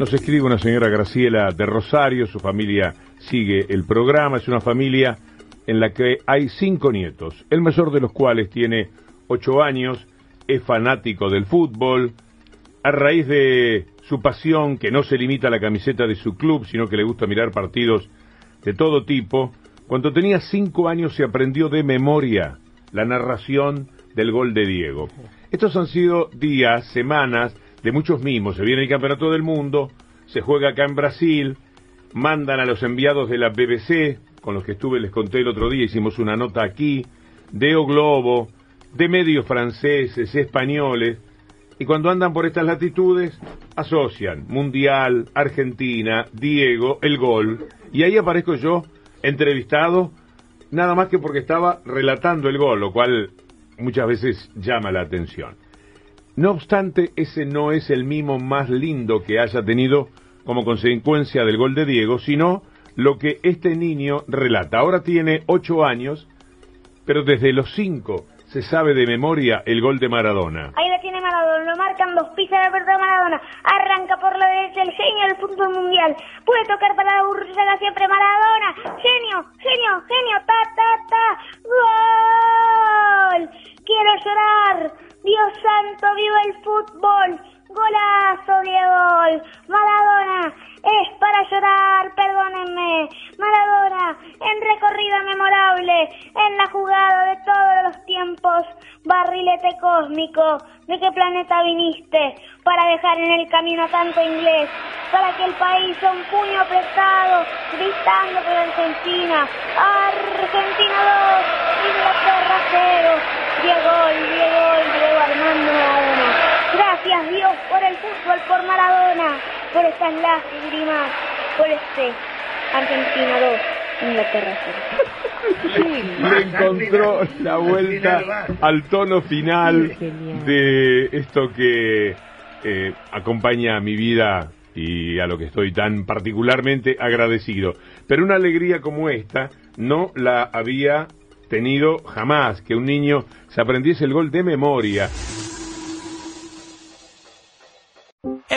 Nos escribe una señora Graciela de Rosario, su familia sigue el programa, es una familia en la que hay cinco nietos, el mayor de los cuales tiene ocho años, es fanático del fútbol, a raíz de su pasión, que no se limita a la camiseta de su club, sino que le gusta mirar partidos de todo tipo, cuando tenía cinco años se aprendió de memoria la narración del gol de Diego. Estos han sido días, semanas de muchos mimos. Se viene el Campeonato del Mundo, se juega acá en Brasil, mandan a los enviados de la BBC, con los que estuve, les conté el otro día, hicimos una nota aquí, de O Globo, de medios franceses, españoles, y cuando andan por estas latitudes, asocian Mundial, Argentina, Diego, el gol, y ahí aparezco yo, entrevistado, nada más que porque estaba relatando el gol, lo cual muchas veces llama la atención. No obstante, ese no es el mimo más lindo que haya tenido como consecuencia del gol de Diego, sino lo que este niño relata. Ahora tiene ocho años, pero desde los cinco se sabe de memoria el gol de Maradona. Ahí la tiene Maradona, lo marcan dos pisas de verdad Maradona. Arranca por la derecha el genio del fútbol mundial. Puede tocar para la siempre Maradona. Genio, genio, genio, fútbol. Golazo, Diego. Maradona, es para llorar, perdónenme. Maradona, en recorrida memorable, en la jugada de todos los tiempos. Barrilete cósmico, ¿de qué planeta viniste? Para dejar en el camino a tanto inglés, para que el país a un puño apretado, gritando por Argentina. Argentina 2, Inglaterra 0. Diego, Diego, Diego Armando Maradona. Gracias Dios por el fútbol, por Maradona, por estas lágrimas, por este Argentina 2, Inglaterra 0. Le encontró la vuelta al tono final de esto que eh, acompaña a mi vida y a lo que estoy tan particularmente agradecido. Pero una alegría como esta no la había tenido jamás, que un niño se aprendiese el gol de memoria.